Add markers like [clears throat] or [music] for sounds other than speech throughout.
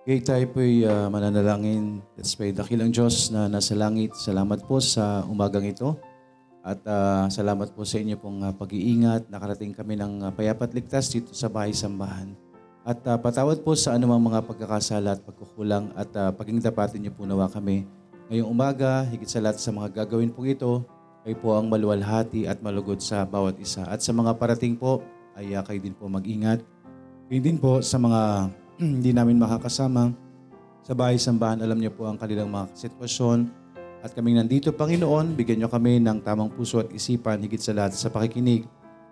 Okay, tayo po'y uh, mananalangin. Let's pray. Dakilang Diyos na nasa langit, salamat po sa umagang ito. At uh, salamat po sa inyo pong uh, pag-iingat. Nakarating kami ng uh, payapat ligtas dito sa bahay sambahan. At uh, patawad po sa anumang mga pagkakasala at pagkukulang at uh, paging dapatin niyo po nawa kami. Ngayong umaga, higit sa lahat sa mga gagawin po ito, kayo po ang maluwalhati at malugod sa bawat isa. At sa mga parating po, ay uh, kayo din po mag-ingat. Kayo din po sa mga [clears throat] hindi namin makakasama sa bahay sambahan. Alam niyo po ang kanilang mga sitwasyon. At kaming nandito, Panginoon, bigyan niyo kami ng tamang puso at isipan higit sa lahat sa pakikinig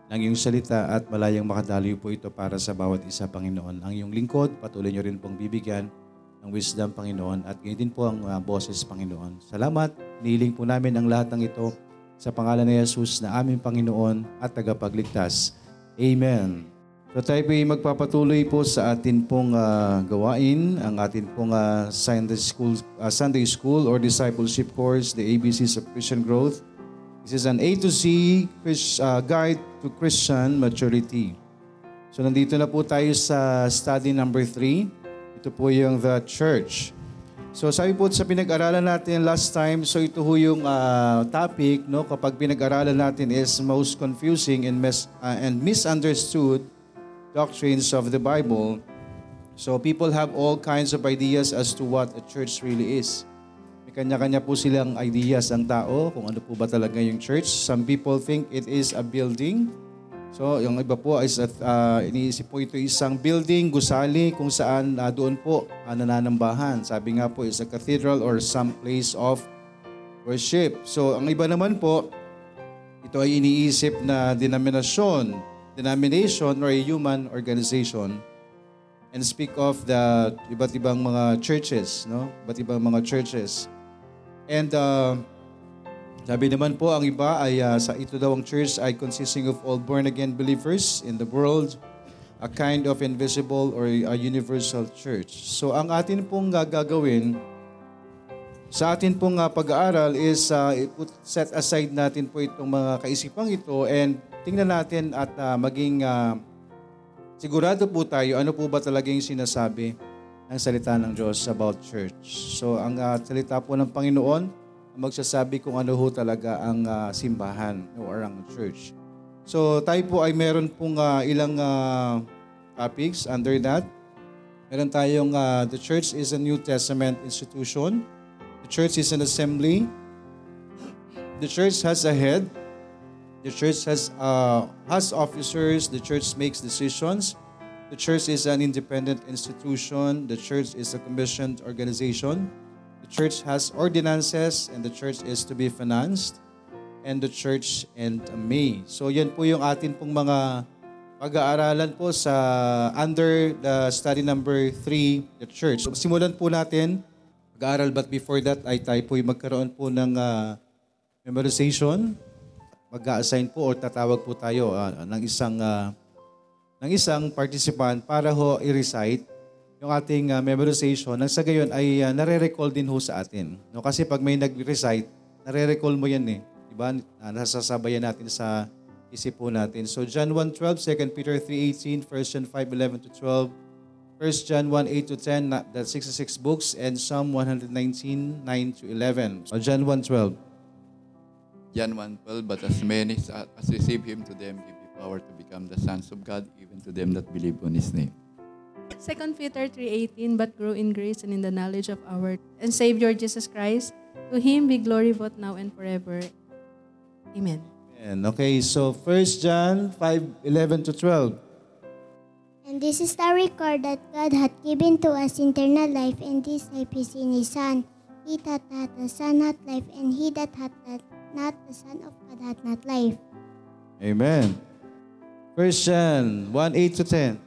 ng iyong salita at malayang makadaloy po ito para sa bawat isa, Panginoon. Ang iyong lingkod, patuloy niyo rin pong bibigyan ng wisdom, Panginoon, at ganyan din po ang uh, boses, Panginoon. Salamat, niling po namin ang lahat ng ito sa pangalan ni Jesus na aming Panginoon at tagapagligtas. Amen. So tayo po magpapatuloy po sa atin pong uh, gawain, ang atin pong uh, Sunday School uh, Sunday School or Discipleship course, the ABCs of Christian Growth. This is an A to Z uh, guide to Christian maturity. So nandito na po tayo sa study number 3. Ito po yung the church. So sabi po sa pinag-aralan natin last time, so ito ho yung uh, topic, no, kapag pinag-aralan natin is most confusing and, mis- uh, and misunderstood doctrines of the Bible. So people have all kinds of ideas as to what a church really is. May kanya-kanya po silang ideas ang tao kung ano po ba talaga yung church. Some people think it is a building. So yung iba po is at uh, iniisip po ito isang building, gusali kung saan uh, doon po uh, nananambahan. Sabi nga po is a cathedral or some place of worship. So ang iba naman po, ito ay iniisip na denominasyon denomination or a human organization and speak of the iba't ibang mga churches, no? Iba't ibang mga churches. And uh, sabi naman po, ang iba ay uh, sa ito daw ang church ay consisting of all born-again believers in the world, a kind of invisible or a universal church. So ang atin pong gagawin sa atin pong uh, pag-aaral is uh, set aside natin po itong mga kaisipang ito and tingnan natin at uh, maging uh, sigurado po tayo ano po ba talaga yung sinasabi ng salita ng Diyos about church. So ang uh, salita po ng Panginoon magsasabi kung ano ho talaga ang uh, simbahan or ang church. So tayo po ay meron pong uh, ilang uh, topics under that. Meron tayong uh, the church is a New Testament institution. The church is an assembly. The church has a head. The church has uh, has officers. The church makes decisions. The church is an independent institution. The church is a commissioned organization. The church has ordinances and the church is to be financed. And the church and me. So yan po yung atin pong mga pag-aaralan po sa under the study number 3, the church. So, simulan po natin pag-aaral. But before that, ay tayo po magkaroon po ng uh, memorization. Mag-assign po o tatawag po tayo uh, ng isang uh, ng isang participant para ho i-recite yung ating uh, memorization. Nang sa gayon ay uh, nare-recall din ho sa atin. No? Kasi pag may nag-recite, nare-recall mo yan eh. Diba? Uh, nasasabayan natin sa isip po natin. So John 1.12, 2 Peter 3.18, 1 John 5.11 to 12, 1 John 1, 8 to 10, the 66 books, and Psalm 119, 9 to 11. So John 1, 12. John 1, 12, But as many as receive him, to them give you power to become the sons of God, even to them that believe on his name. 2 Peter 3.18, But grow in grace and in the knowledge of our and Savior Jesus Christ. To Him be glory both now and forever. Amen. And okay, so 1 John 5, 11 to 12. And this is the record that God hath given to us eternal life, and this life is in His Son. He that hath the Son hath life, and he that hath not the Son of God hath not life. Amen. First John 1, 8 to 10.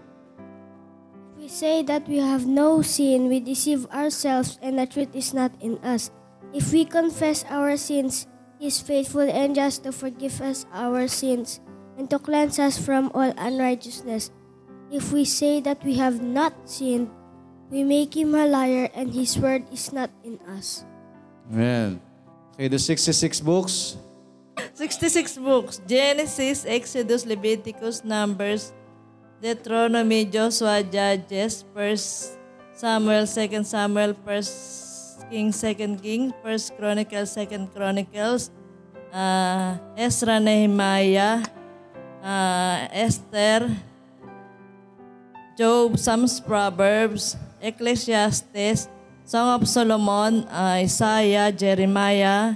We say that we have no sin, we deceive ourselves, and the truth is not in us. If we confess our sins, He is faithful and just to forgive us our sins and to cleanse us from all unrighteousness. If we say that we have not sinned, we make him a liar and his word is not in us. Amen. Okay, the 66 books. 66 books. Genesis, Exodus, Leviticus, Numbers, Deuteronomy, Joshua, Judges, 1 Samuel, 2 Samuel, 1 King, 2 King, 1 Chronicles, 2 Chronicles, uh, Ezra, Nehemiah, uh, Esther, Job, Psalms, Proverbs, Ecclesiastes, Song of Solomon, uh, Isaiah, Jeremiah,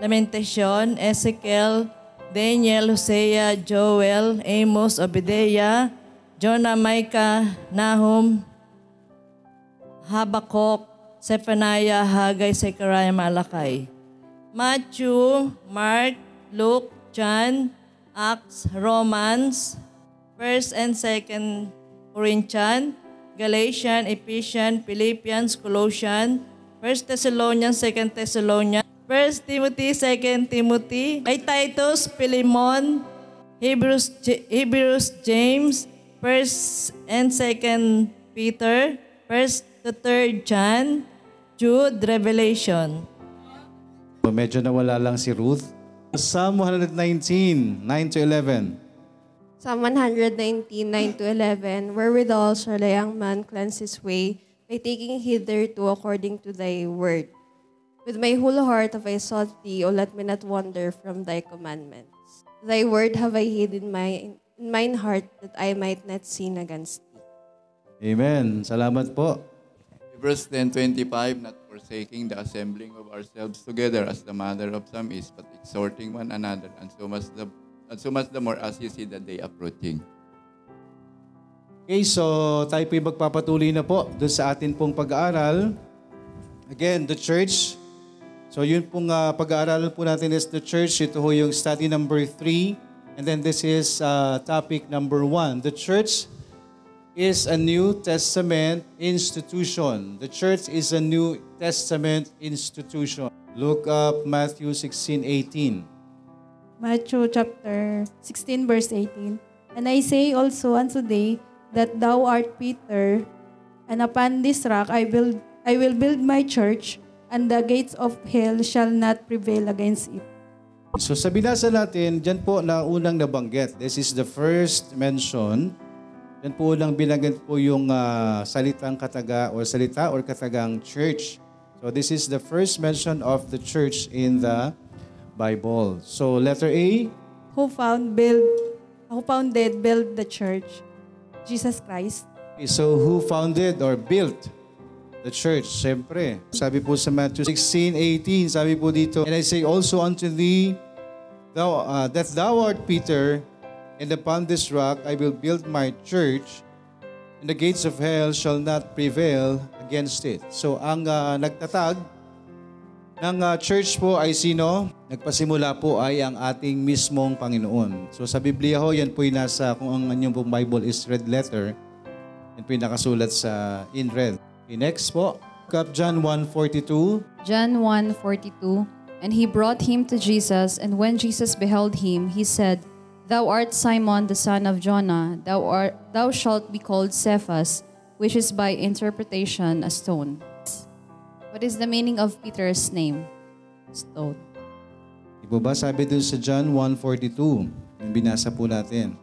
Lamentation, Ezekiel, Daniel, Hosea, Joel, Amos, Obadiah, Jonah, Micah, Nahum, Habakkuk, Zephaniah, Haggai, Zechariah, Malakay. Matthew, Mark, Luke, John, Acts, Romans, 1st and 2nd Corinthians, Galatians, Ephesians, Philippians, Colossians, 1 Thessalonians, 2 Thessalonians, 1 Timothy, 2 Timothy, ay Titus, Philemon, Hebrews, Hebrews, James, 1st and 2nd Peter, 1st to 3rd John, Jude, Revelation. Medyo nawala lang si Ruth. Psalm 119, 9 to 11. Psalm 119, 9 to 11, Wherewithal shall a young man cleanse his way, by taking heed thereto according to thy word. With my whole heart have I sought thee, O let me not wander from thy commandments. Thy word have I hid in, my, in mine heart, that I might not sin against thee. Amen. Salamat po. Verse 10:25, not forsaking the assembling of ourselves together as the mother of some is, but exhorting one another, and so much the and so much the more as you see the day approaching. Okay, so tayo po'y magpapatuloy na po doon sa atin pong pag-aaral. Again, the church. So yun pong uh, pag-aaralan po natin is the church. Ito ho yung study number 3. And then this is uh, topic number 1. The church is a New Testament institution. The church is a New Testament institution. Look up Matthew 16, 18. Matthew chapter 16 verse 18. And I say also unto thee that thou art Peter, and upon this rock I will I will build my church, and the gates of hell shall not prevail against it. So sa binasa natin, dyan po na unang nabanggit. This is the first mention. Dyan po unang binanggit po yung ah, salitang kataga or salita or katagang church. So this is the first mention of the church in the Bible. So letter A, Who found build who founded build the church? Jesus Christ. Okay, So who founded or built the church? Siyempre. Sabi po sa Matthew 16:18, sabi po dito, And I say also unto thee, thou, uh, that thou art Peter, and upon this rock I will build my church, and the gates of hell shall not prevail against it. So ang uh, nagtatag ng uh, church po ay sino? Nagpasimula po ay ang ating mismong Panginoon. So sa Biblia ho, yan po yung nasa, kung ang inyong pong Bible is red letter, yan po nakasulat sa in red. Okay, next po. Up John 1.42. John 1:42 And he brought him to Jesus and when Jesus beheld him he said Thou art Simon the son of Jonah thou art thou shalt be called Cephas which is by interpretation a stone What is the meaning of Peter's name stone Di po ba sabi dun sa John 1.42? Yung binasa po natin.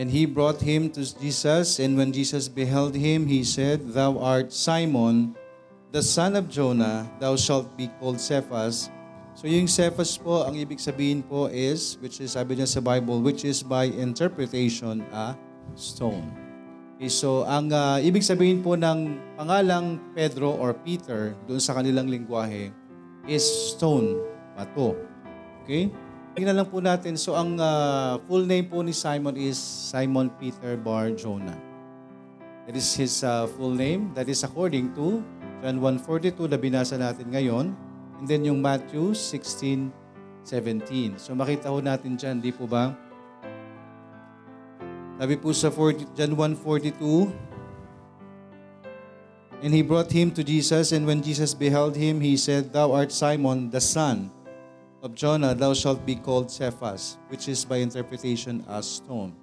And he brought him to Jesus, and when Jesus beheld him, he said, Thou art Simon, the son of Jonah, thou shalt be called Cephas. So yung Cephas po, ang ibig sabihin po is, which is sabi niya sa Bible, which is by interpretation a stone. Okay, so ang ah, ibig sabihin po ng pangalang Pedro or Peter doon sa kanilang lingwahe is stone, bato. Okay? Tingnan lang po natin. So ang ah, full name po ni Simon is Simon Peter Bar Jonah. That is his ah, full name. That is according to John 1.42 na binasa natin ngayon. And then yung Matthew 16.17. So makita ho natin dyan, di po ba? Sabi po sa 40, John 1.42, And he brought him to Jesus, and when Jesus beheld him, he said, Thou art Simon, the son of Jonah, thou shalt be called Cephas, which is by interpretation a stone.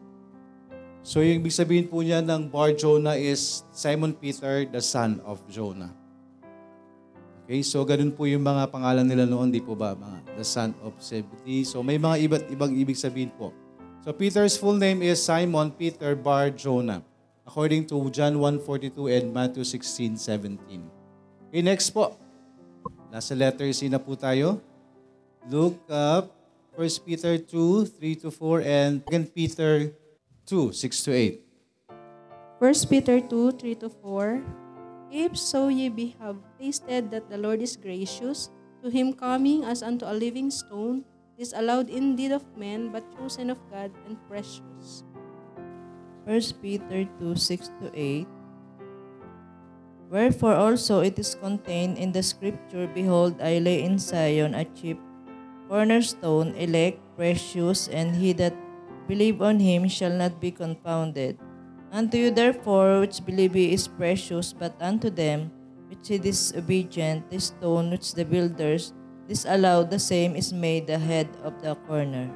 So yung ibig sabihin po niya ng Bar Jonah is Simon Peter, the son of Jonah. Okay, so ganun po yung mga pangalan nila noon, di po ba? Mga the son of Zebedee. So may mga iba't ibang ibig sabihin po. So Peter's full name is Simon Peter Bar Jonah. according to John 1.42 and Matthew 16.17. Okay, next po. Nasa letter C na po tayo. Look up 1 Peter 2, 3 to 4 and 2 Peter 2, 6 to 8. 1 Peter 2, 3 to 4. If so ye be have tasted that the Lord is gracious, to him coming as unto a living stone, disallowed indeed of men, but chosen of God and precious. 1 Peter 2, 6 to 8. Wherefore also it is contained in the scripture, Behold, I lay in Zion a chief cornerstone, elect, precious, and he that believe on him shall not be confounded. Unto you therefore which believe he is precious, but unto them which is disobedient, the stone which the builders disallowed, the same is made the head of the corner.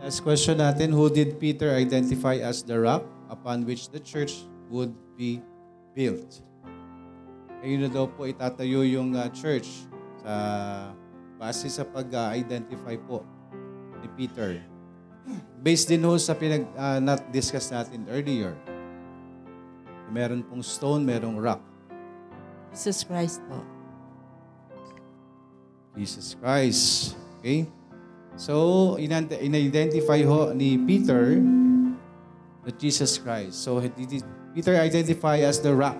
Last question natin, who did Peter identify as the rock upon which the church would be built? Ayun na daw po itatayo yung uh, church sa base sa pag-identify po ni Peter. Based din ho sa pinag uh, not discuss natin earlier. Meron pong stone, merong rock. Jesus Christ po. Jesus Christ. Okay? So, in- in-identify ho ni Peter that Jesus Christ. So, Peter identify as the rock.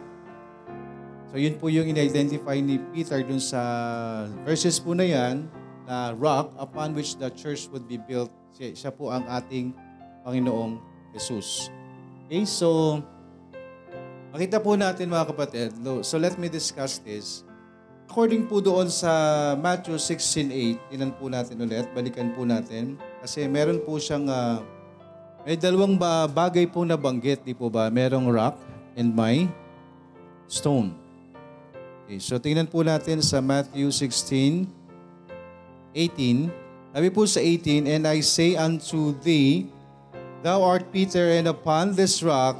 So, yun po yung in-identify ni Peter dun sa verses po na yan, na rock upon which the church would be built. Siya, siya po ang ating Panginoong Jesus. Okay, so, makita po natin mga kapatid. So, let me discuss this. According po doon sa Matthew 16.8, tinan po natin ulit, balikan po natin. Kasi meron po siyang, ah, may dalawang ba, bagay po na banggit, di po ba? Merong rock and may stone. Okay, so tingnan po natin sa Matthew 16, 18. Sabi po sa 18, And I say unto thee, Thou art Peter, and upon this rock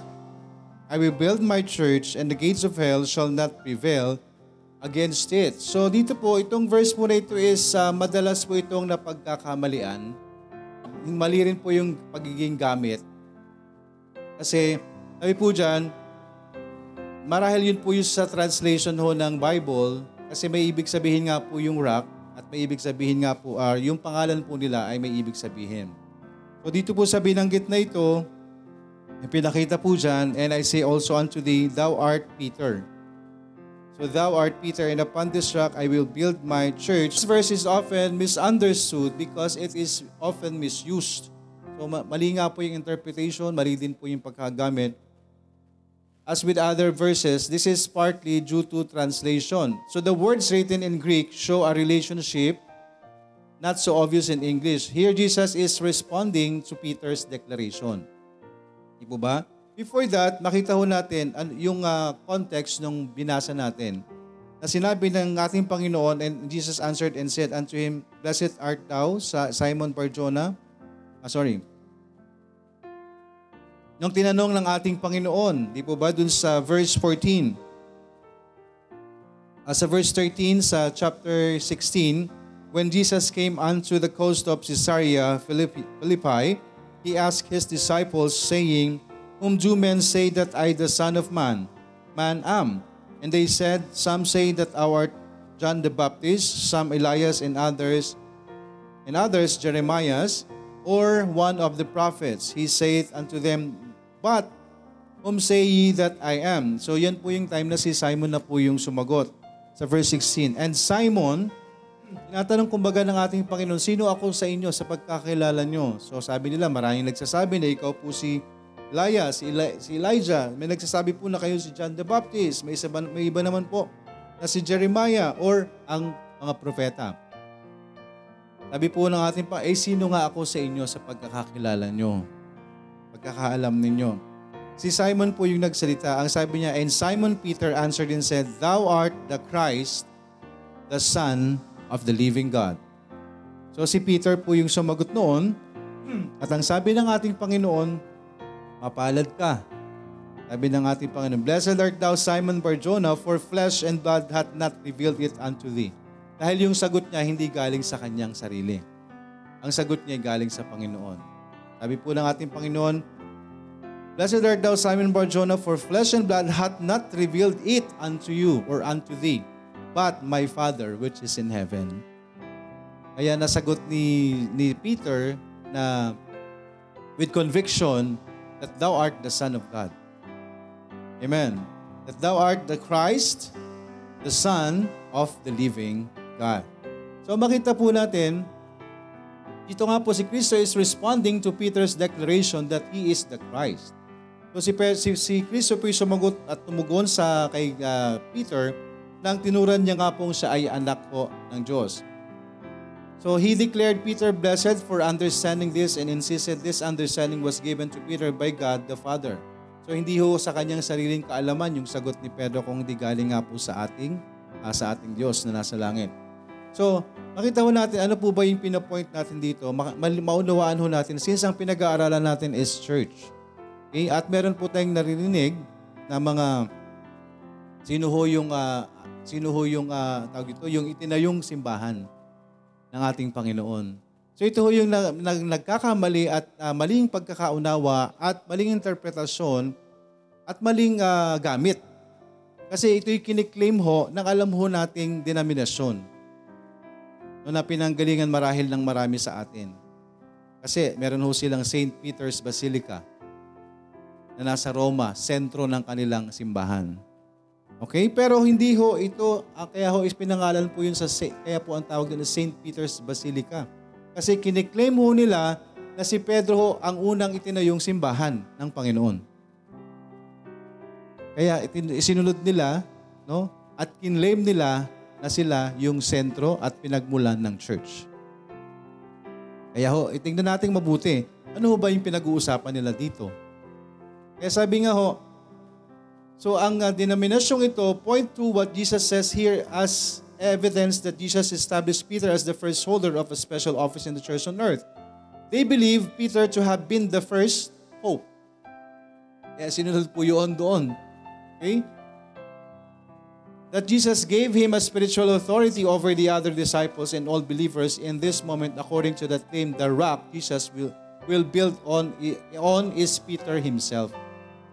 I will build my church, and the gates of hell shall not prevail against it. So dito po, itong verse po na ito is uh, madalas po itong napagkakamalian. Mali rin po yung pagiging gamit. Kasi, sabi po dyan, marahil yun po yung sa translation ho ng Bible, kasi may ibig sabihin nga po yung rock, at may ibig sabihin nga po, uh, yung pangalan po nila ay may ibig sabihin. So dito po sa binanggit na ito, yung pinakita po dyan, and I say also unto thee, thou art Peter. So thou art Peter, and upon this rock I will build my church. This verse is often misunderstood because it is often misused. So ma- mali nga po yung interpretation, mali din po yung pagkagamit. As with other verses, this is partly due to translation. So the words written in Greek show a relationship not so obvious in English. Here Jesus is responding to Peter's declaration. Di po ba? Before that, makita ho natin yung uh, context nung binasa natin. Na sinabi ng ating Panginoon, and Jesus answered and said unto him, Blessed art thou, Simon Barjona. Ah, sorry. Nung tinanong ng ating Panginoon, di po ba, dun sa verse 14, Ah, sa verse 13 sa chapter 16, when Jesus came unto the coast of Caesarea Philippi, he asked his disciples, saying, Whom do men say that I, the Son of Man, man am? And they said, Some say that art John the Baptist, some Elias, and others, and others Jeremias, or one of the prophets. He saith unto them, But whom say ye that I am? So yan po yung time na si Simon na po yung sumagot sa verse 16. And Simon, tinatanong kumbaga ng ating Panginoon, sino ako sa inyo sa pagkakilala nyo? So sabi nila, maraming nagsasabi na ikaw po si Elias, si, Eli- si Elijah. May nagsasabi po na kayo si John the Baptist. May, ba- may iba naman po na si Jeremiah or ang mga propeta. Sabi po ng ating pa, eh sino nga ako sa inyo sa pagkakakilala nyo? Pagkakaalam ninyo. Si Simon po yung nagsalita. Ang sabi niya, And Simon Peter answered and said, Thou art the Christ, the Son of the living God. So si Peter po yung sumagot noon. [clears throat] At ang sabi ng ating Panginoon, mapalad ka. Sabi ng ating Panginoon, Blessed art thou, Simon Barjona, for flesh and blood hath not revealed it unto thee. Dahil yung sagot niya hindi galing sa kanyang sarili. Ang sagot niya galing sa Panginoon. Sabi po ng ating Panginoon, Blessed art thou, Simon Barjona, for flesh and blood hath not revealed it unto you or unto thee, but my Father which is in heaven. Kaya nasagot ni, ni Peter na with conviction that thou art the Son of God. Amen. That thou art the Christ, the Son of the living God. So makita po natin, dito nga po si Kristo is responding to Peter's declaration that he is the Christ. So si, si, si Kristo po sumagot at tumugon sa kay ah, Peter nang tinuran niya nga pong siya ay anak po ng Diyos. So he declared Peter blessed for understanding this and insisted this understanding was given to Peter by God the Father. So hindi ho sa kanyang sariling kaalaman yung sagot ni Pedro kung hindi galing nga po sa ating ah, sa ating Diyos na nasa langit. So, makita ho natin ano po ba yung pinapoint natin dito. Ma- ma- maunawaan ho natin since ang pinag-aaralan natin is church. Okay? At meron po tayong naririnig na mga sino ho yung ah, sino ho yung ah, tawag ito, yung itinayong simbahan ng ating Panginoon. So ito yung nag, nag- nagkakamali at ah, maling pagkakaunawa at maling interpretasyon at maling ah, gamit. Kasi ito yung kiniklaim ho ng alam ho nating denominasyon no, na pinanggalingan marahil ng marami sa atin. Kasi meron ho silang St. Peter's Basilica na nasa Roma, sentro ng kanilang simbahan. Okay? Pero hindi ho ito, ah, kaya ho is pinangalan po yun sa, kaya po ang tawag na St. Peter's Basilica. Kasi kiniklaim ho nila na si Pedro ho ang unang itinayong simbahan ng Panginoon. Kaya isinunod nila, no? At kinlaim nila na sila yung sentro at pinagmulan ng church. Kaya ho, itingnan natin mabuti. Ano ho ba yung pinag-uusapan nila dito? Kaya sabi nga ho, so ang uh, denominasyong ito point to what Jesus says here as evidence that Jesus established Peter as the first holder of a special office in the church on earth. They believe Peter to have been the first hope. Kaya sinunod po yun doon. Okay? That Jesus gave him a spiritual authority over the other disciples and all believers in this moment according to that claim, the rock Jesus will will build on on is Peter himself.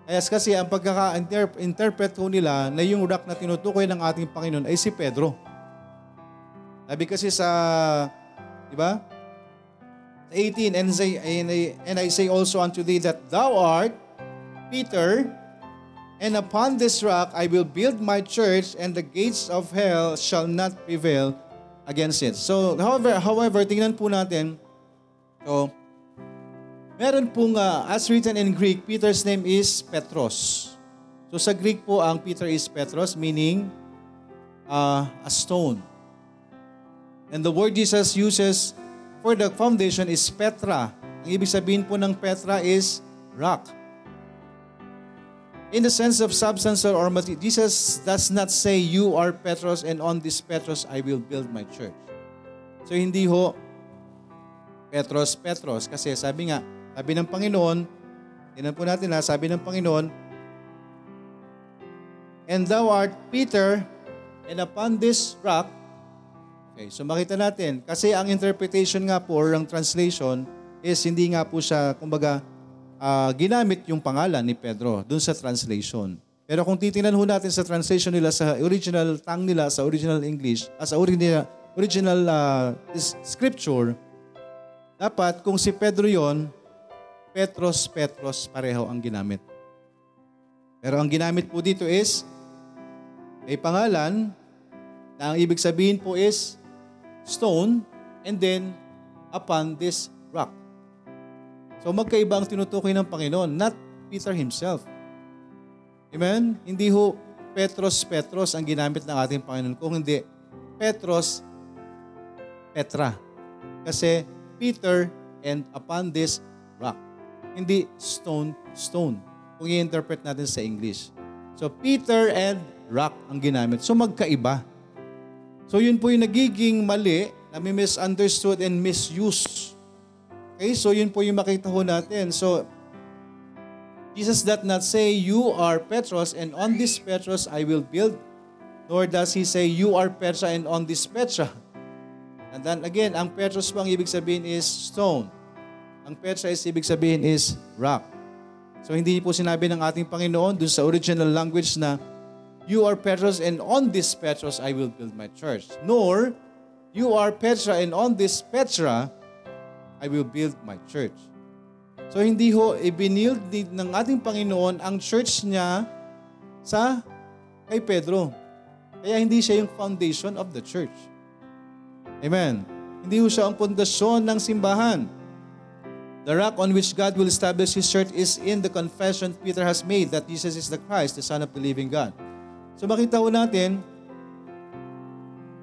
Kaya kasi ang pagkaka-interpret ho nila na yung rock na tinutukoy ng ating Panginoon ay si Pedro. Sabi kasi sa, di ba? Sa 18, and, say, and I say also unto thee that thou art Peter, and upon this rock I will build my church, and the gates of hell shall not prevail against it. So, however, however tingnan po natin, so, meron pong, uh, as written in Greek, Peter's name is Petros. So, sa Greek po, ang Peter is Petros, meaning uh, a stone. And the word Jesus uses for the foundation is Petra. Ang ibig sabihin po ng Petra is rock. In the sense of substance or material, Jesus does not say, you are Petros and on this Petros I will build my church. So hindi ho Petros, Petros. Kasi sabi nga, sabi ng Panginoon, tinan po natin ha, sabi ng Panginoon, And thou art Peter, and upon this rock, Okay, so makita natin, kasi ang interpretation nga po or ang translation is hindi nga po siya, kumbaga, ah, ginamit yung pangalan ni Pedro dun sa translation. Pero kung titingnan ho natin sa translation nila sa original tongue nila, sa original English, as sa original, original is- scripture, dapat kung si Pedro yon, Petros, Petros, pareho ang ginamit. Pero ang ginamit po dito is, may pangalan, na ang ibig sabihin po is, stone, and then upon this rock. So magkaiba ang tinutukoy ng Panginoon, not Peter himself. Amen? Hindi ho Petros, Petros ang ginamit ng ating Panginoon. Kung hindi, Petros, Petra. Kasi Peter and upon this rock. Hindi stone, stone. Kung i-interpret natin sa English. So Peter and rock ang ginamit. So magkaiba. So yun po yung nagiging mali na misunderstood and misused. Okay, so yun po yung makita ho natin. So, Jesus does not say, you are Petros and on this Petros I will build. Nor does He say, you are Petra and on this Petra. And then again, ang Petros po ang ibig sabihin is stone. Ang Petra is ibig sabihin is rock. So hindi po sinabi ng ating Panginoon dun sa original language na You are Petros and on this Petros I will build my church. Nor, You are Petra and on this Petra I will build my church. So hindi ho ibinild ni- ng ating Panginoon ang church niya sa kay Pedro. Kaya hindi siya yung foundation of the church. Amen. Hindi ho siya ang pundasyon ng simbahan. The rock on which God will establish His church is in the confession Peter has made that Jesus is the Christ, the Son of the living God. So makita ho natin,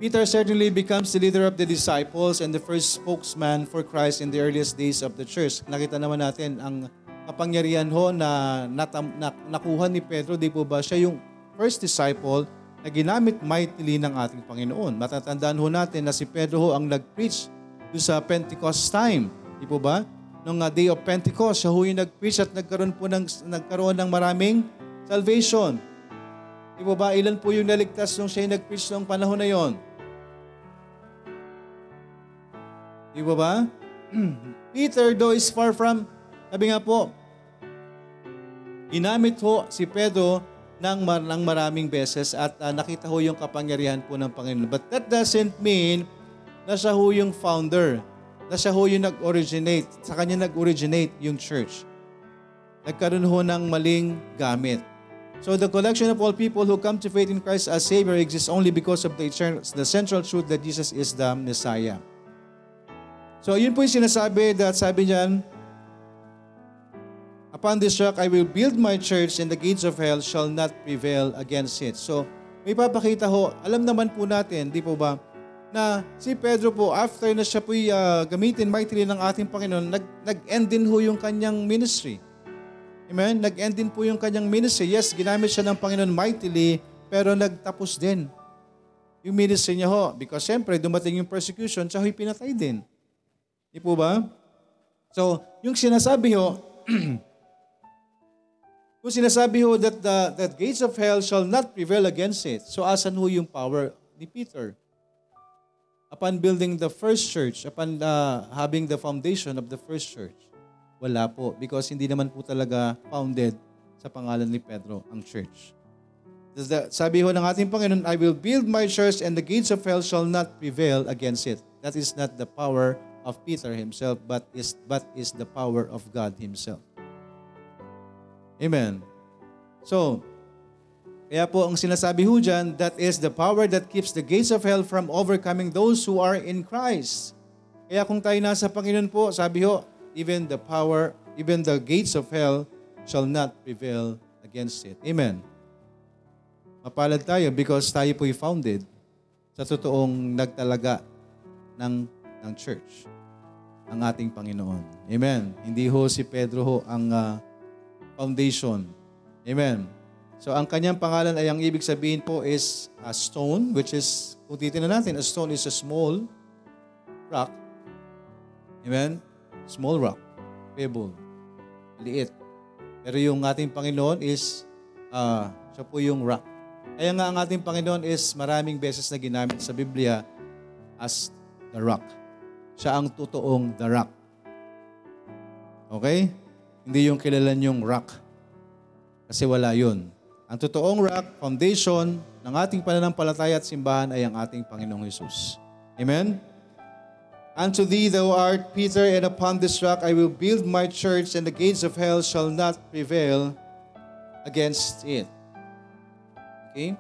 Peter certainly becomes the leader of the disciples and the first spokesman for Christ in the earliest days of the church. Nakita naman natin ang kapangyarihan ho na, natam, na nakuha ni Pedro, di po ba siya yung first disciple na ginamit mightily ng ating Panginoon. Matatandaan ho natin na si Pedro ho ang nag-preach doon sa Pentecost time. Di po ba? Nung uh, day of Pentecost, siya ho yung nag-preach at nagkaroon po ng, nagkaroon ng maraming salvation. Di po ba? Ilan po yung naligtas nung siya yung nag-preach noong panahon na yon? Di ba ba? [clears throat] Peter, though is far from, sabi nga po, ginamit ho si Pedro ng, mar- ng maraming beses at ah, nakita ho yung kapangyarihan po ng Panginoon. But that doesn't mean na siya ho yung founder, na siya ho yung nag-originate, sa kanya nag-originate yung church. Nagkaroon ho ng maling gamit. So the collection of all people who come to faith in Christ as Savior exists only because of the, eternal, the central truth that Jesus is the Messiah. So yun po yung sinasabi that sabi niyan, Upon this rock I will build my church and the gates of hell shall not prevail against it. So may papakita ho, alam naman po natin, di po ba, na si Pedro po, after na siya po'y ah, gamitin mightily ng ating Panginoon, nag, nag-end din ho yung kanyang ministry. Amen? Nag-end din po yung kanyang ministry. Yes, ginamit siya ng Panginoon mightily, pero nagtapos din yung ministry niya ho. Because siyempre, dumating yung persecution, siya ho'y pinatay din. Di po ba? So, yung sinasabi ho, [clears throat] kung sinasabi ho that the that gates of hell shall not prevail against it, so asan ho yung power ni Peter? Upon building the first church, upon uh, having the foundation of the first church, wala po. Because hindi naman po talaga founded sa pangalan ni Pedro ang church. Sabi ho ng ating Panginoon, I will build my church and the gates of hell shall not prevail against it. That is not the power of Peter himself, but is, but is the power of God himself. Amen. So, kaya po ang sinasabi ho dyan, that is the power that keeps the gates of hell from overcoming those who are in Christ. Kaya kung tayo nasa Panginoon po, sabi ho, even the power, even the gates of hell shall not prevail against it. Amen. Mapalad tayo because tayo po'y founded sa totoong nagtalaga ng, ng church, ang ating Panginoon. Amen. Hindi ho si Pedro ho ang ah, foundation. Amen. So ang kanyang pangalan ay ang ibig sabihin po is a stone, which is, kung titignan natin, a stone is a small rock. Amen? Small rock. Pebble. Liit. Pero yung ating Panginoon is, ah, siya po yung rock. Kaya nga ang ating Panginoon is maraming beses na ginamit sa Biblia as the rock. Siya ang totoong the rock. Okay? Hindi yung kilalan yung rock. Kasi wala yun. Ang totoong rock, foundation ng ating pananampalataya at simbahan ay ang ating Panginoong Yesus. Amen? Unto thee thou art Peter, and upon this rock I will build my church, and the gates of hell shall not prevail against it. Okay?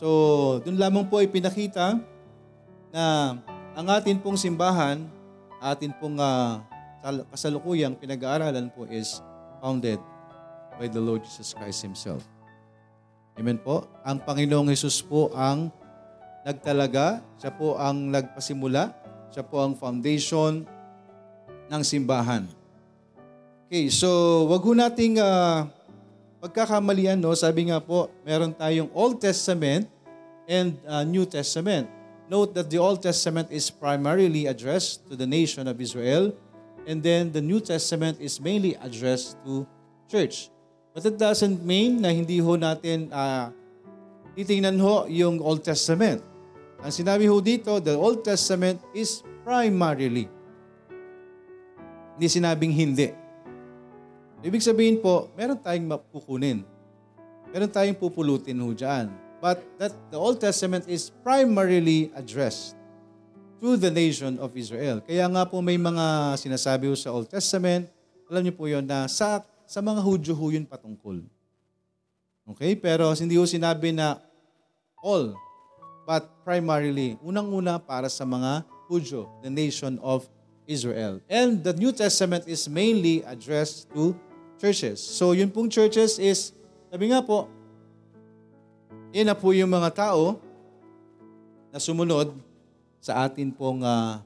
So, dun lamang po ipinakita na ang atin pong simbahan, atin pong sal- kasalukuyang pinag-aaralan po is founded by the Lord Jesus Christ Himself. Amen po. Ang Panginoong Jesus po ang nagtalaga, siya po ang nagpasimula, siya po ang foundation ng simbahan. Okay, so wag ho nating ah, pagkakamalian, no? sabi nga po, meron tayong Old Testament and ah, New Testament. Note that the Old Testament is primarily addressed to the nation of Israel, and then the New Testament is mainly addressed to church. But it doesn't mean na hindi ho natin ah, titingnan ho yung Old Testament. Ang sinabi ho dito, the Old Testament is primarily. Hindi sinabing hindi. Ibig sabihin po, meron tayong mapukunin. Meron tayong pupulutin ho dyan. But that the Old Testament is primarily addressed to the nation of Israel. Kaya nga po may mga sinasabi ho sa Old Testament, alam niyo po yon na sa, sa mga Hudyo ho yun patungkol. Okay? Pero hindi ho sinabi na all, but primarily, unang-una para sa mga Hudyo, the nation of Israel. And the New Testament is mainly addressed to churches. So yun pong churches is, sabi nga po, yan na po yung mga tao na sumunod sa atin pong ah,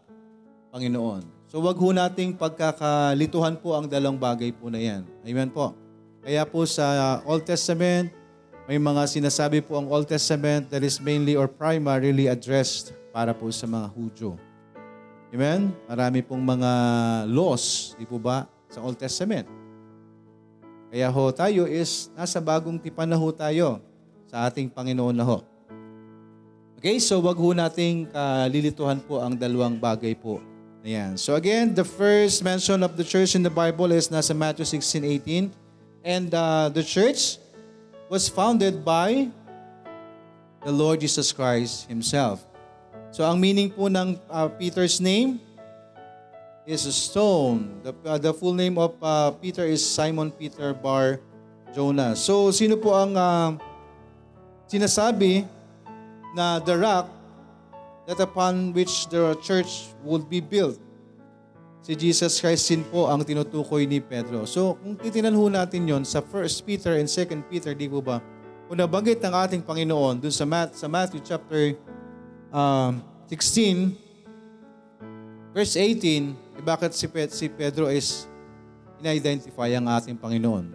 Panginoon. So wag ho nating pagkakalituhan po ang dalawang bagay po na yan. Amen po. Kaya po sa Old Testament, may mga sinasabi po ang Old Testament that is mainly or primarily addressed para po sa mga Hudyo. Amen? Marami pong mga laws, di po ba, sa Old Testament. Kaya ho tayo is nasa bagong tipan na ho tayo sa ating Panginoon na ho. Okay, so wag ho nating kalilituhan po ang dalawang bagay po na yan. So again, the first mention of the church in the Bible is nasa Matthew 16:18 and uh, the church was founded by the Lord Jesus Christ Himself. So ang meaning po ng uh, Peter's name is a stone. The, uh, the full name of uh, Peter is Simon Peter Bar Jonah. So sino po ang uh, sinasabi na the rock that upon which the church would be built? Si Jesus Christ din po ang tinutukoy ni Pedro. So kung titinan ho natin yon sa 1 Peter and 2 Peter, di po ba? Kung nabanggit ng ating Panginoon dun sa, Mat- sa Matthew chapter um, 16, verse 18, eh bakit si, Pe- si Pedro is ina-identify ang ating Panginoon?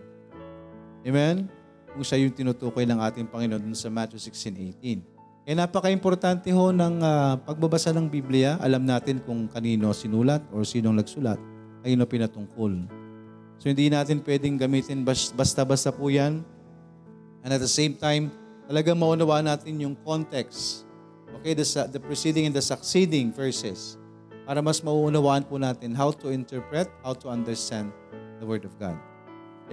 Amen? Kung siya yung tinutukoy ng ating Panginoon dun sa Matthew 16:18. Eh napaka-importante ho ng ah, pagbabasa ng Biblia. Alam natin kung kanino sinulat or sinong nagsulat, kanino pinatungkol. So hindi natin pwedeng gamitin bas- basta-basta po yan. And at the same time, talagang maunawaan natin yung context. Okay, the, the preceding and the succeeding verses. Para mas mauunawaan po natin how to interpret, how to understand the Word of God.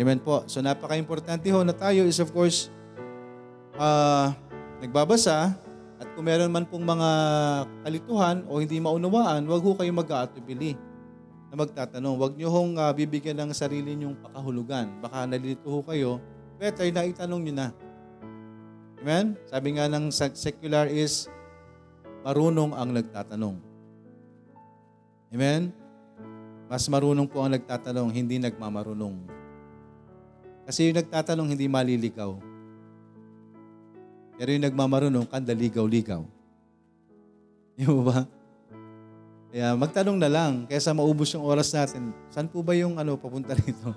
Amen po. So napaka-importante ho na tayo is of course ah, nagbabasa at kung meron man pong mga kalituhan o hindi maunawaan, wag ho kayong mag-aatubili na magtatanong. Wag niyo hong ah, bibigyan ng sarili niyong pakahulugan. Baka nalilito ho kayo, better na itanong niyo na. Amen? Sabi nga ng sec- secular is, marunong ang nagtatanong. Amen? Mas marunong po ang nagtatanong, hindi nagmamarunong. Kasi yung nagtatanong, hindi maliligaw. Pero yung nagmamarunong, kanda ligaw-ligaw. Di ba? Kaya magtanong na lang, kaysa maubos yung oras natin, saan po ba yung ano, papunta rito?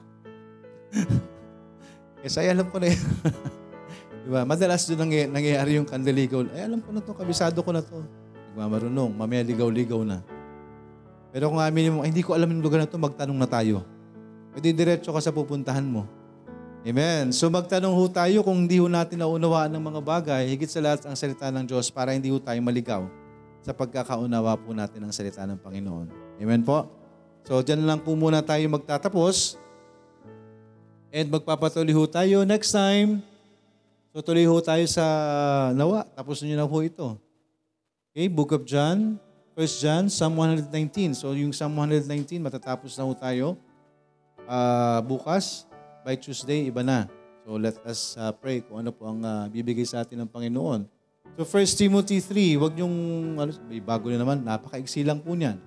[laughs] Kasi ay, alam ko na yan. [laughs] Di ba? Madalas doon nangy- nangyayari yung kandaligaw. Ay, alam ko na to, kabisado ko na to. Nagmamarunong, mamaya ligaw-ligaw na. Pero kung aminin mo, "Ay, hindi ko alam yung lugar na to, magtanong na tayo. Pwede diretso ka sa pupuntahan mo. Amen. So magtanong ho tayo kung hindi ho natin naunawaan ng mga bagay, higit sa lahat ang salita ng Diyos para hindi ho tayo maligaw sa pagkakaunawa po natin ng salita ng Panginoon. Amen po? So dyan lang po muna tayo magtatapos. And magpapatuloy ho tayo next time. So tuloy ho tayo sa nawa. Tapos nyo na po ito. Okay, Book of John, 1 John, Psalm 119. So yung Psalm 119, matatapos na ho tayo. Ah, bukas, by Tuesday, iba na. So let us uh, pray kung ano po ang uh, bibigay sa atin ng Panginoon. So 1 Timothy 3, wag niyong, ano, may bago na naman, napakaiksi lang po niyan.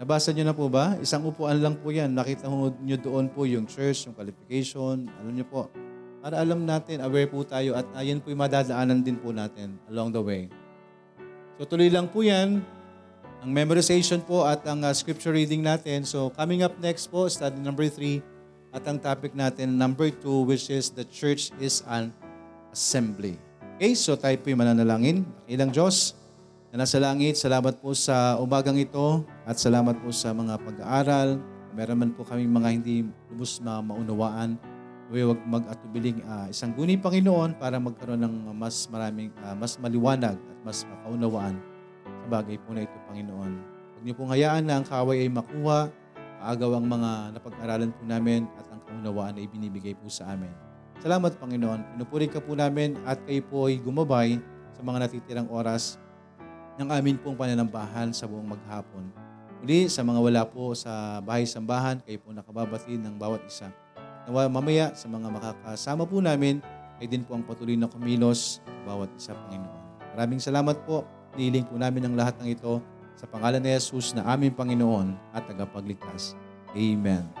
Nabasa niyo na po ba? Isang upuan lang po yan. Nakita niyo doon po yung church, yung qualification, ano niyo po. Para alam natin, aware po tayo at ayan po yung madadaanan din po natin along the way. So tuloy lang po yan. Ang memorization po at ang uh, scripture reading natin. So coming up next po, study number 3, at ang topic natin, number two, which is the church is an assembly. Okay, so tayo po yung mananalangin. Ilang Diyos na nasa langit, salamat po sa umagang ito at salamat po sa mga pag-aaral. Meron man po kami mga hindi lubos na maunawaan. Huwag mag-atubiling uh, isang guni Panginoon para magkaroon ng mas maraming, uh, mas maliwanag at mas makaunawaan sa bagay po na ito, Panginoon. Huwag niyo pong hayaan na ang kaway ay makuha maagaw ang mga napag-aralan po namin at ang kaunawaan na ibinibigay po sa amin. Salamat, Panginoon. Pinupuri ka po namin at kayo po ay gumabay sa mga natitirang oras ng amin pong pananambahan sa buong maghapon. Muli, sa mga wala po sa bahay-sambahan, kayo po nakababati ng bawat isa. Nawa mamaya sa mga makakasama po namin, ay din po ang patuloy na kumilos bawat isa, Panginoon. Maraming salamat po. Niling po namin ang lahat ng ito sa pangalan ni Jesus na aming Panginoon at tagapagligtas. Amen.